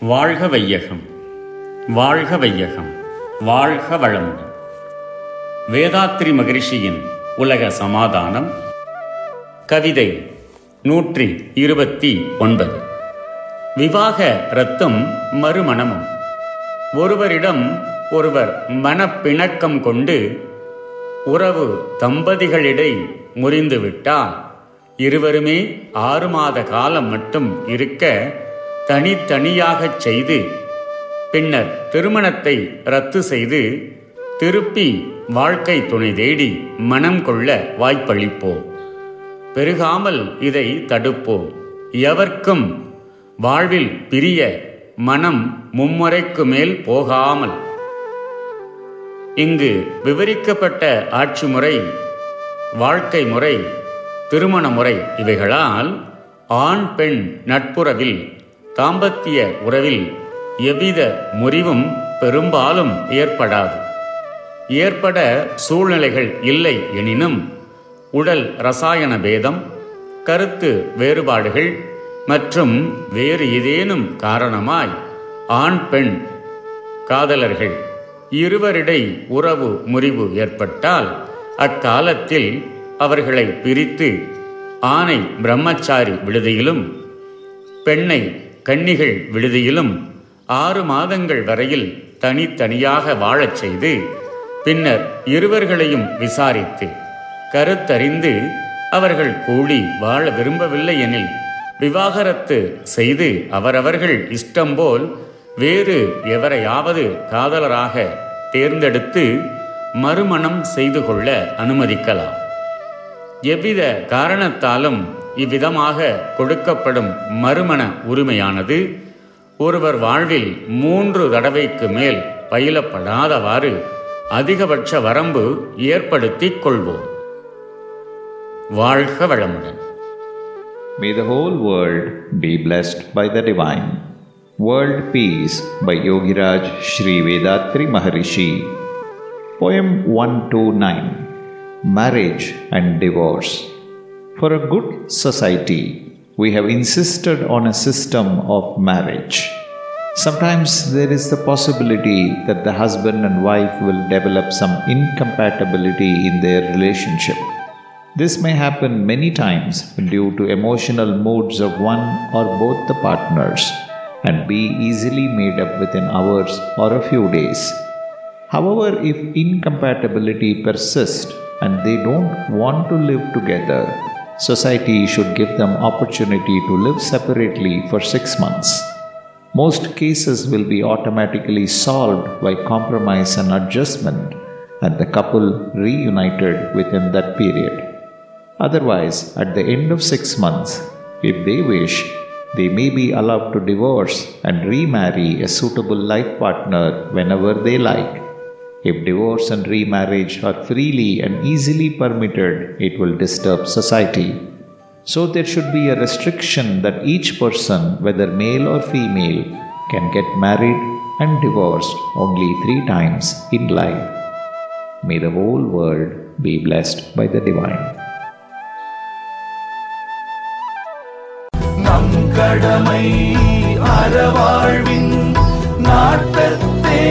வாழ்க வையகம் வாழ்க வையகம் வாழ்க வளமுடன். வேதாத்ரி மகிழ்ச்சியின் உலக சமாதானம் கவிதை நூற்றி இருபத்தி ஒன்பது. விவாக ரத்தம் மறுமணமும். ஒருவரிடம் ஒருவர் மனப்பிணக்கம் கொண்டு உறவு தம்பதிகளிடை முறிந்துவிட்டால் இருவருமே ஆறு மாத காலம் மட்டும் இருக்க தனித்தனியாகச் செய்து பின்னர் திருமணத்தை ரத்து செய்து திருப்பி வாழ்க்கை துணை தேடி மனம் கொள்ள வாய்ப்பளிப்போம். பெருகாமல் இதை தடுப்போம். எவர்க்கும் வாழ்வில் பிரிய மனம் மும்முறைக்கு மேல் போகாமல். இங்கு விவரிக்கப்பட்ட ஆட்சி முறை வாழ்க்கை முறை திருமண முறை இவைகளால் ஆண் பெண் நட்புறவில் தாம்பத்திய உறவில் எவ்வித முறிவும் பெரும்பாலும் ஏற்படாது. ஏற்பட சூழ்நிலைகள் இல்லை எனினும் உடல் ரசாயன பேதம் கருத்து வேறுபாடுகள் மற்றும் வேறு ஏதேனும் காரணமாய் ஆண் பெண் காதலர்கள் இருவரிடை உறவு முறிவு ஏற்பட்டால் அக்காலத்தில் அவர்களை பிரித்து ஆணை பிரம்மச்சாரி விடுதியிலும் பெண்ணை கன்னிகள் விடுதியிலும் ஆறு மாதங்கள் வரையில் தனித்தனியாக வாழச் செய்து பின்னர் இருவர்களையும் விசாரித்து கருத்தறிந்து அவர்கள் கூடி வாழ விரும்பவில்லை எனில் விவாகரத்து செய்து அவரவர்கள் இஷ்டம்போல் வேறு எவரையாவது காதலராக தேர்ந்தெடுத்து மறுமணம் செய்து கொள்ள அனுமதிக்கலாம். எவ்வித காரணத்தாலும் இவ்விதமாக கொடுக்கப்படும் மறுமண உரிமையானது ஒருவர் வாழ்வில் மூன்று தடவைக்கு மேல் பயிலப்படாதவாறு அதிகபட்ச வரம்பு ஏற்படுத்திக் கொள்வோம் வாழ்க வளமுடன் May the whole world be blessed by the divine. World Peace by Yogiraj Sri Vedatri Maharishi. Poem 129 Marriage and Divorce. For a good society, we have insisted on a system of marriage. Sometimes there is the possibility that the husband and wife will develop some incompatibility in their relationship. This may happen many times due to emotional moods of one or both the partners and be easily made up within hours or a few days. However, if incompatibility persists and they don't want to live together, society should give them opportunity to live separately for 6 months. Most cases will be automatically solved by compromise and adjustment and the couple reunited within that period. Otherwise, at the end of six months, if they wish, they may be allowed to divorce and remarry a suitable life partner whenever they like. If divorce and remarriage are freely and easily permitted, it will disturb society. So, there should be a restriction that each person, whether male or female, can get married and divorced only three times in life. May the whole world be blessed by the divine. நம் கடமை அறவாழ்வின் நாட்டத்தே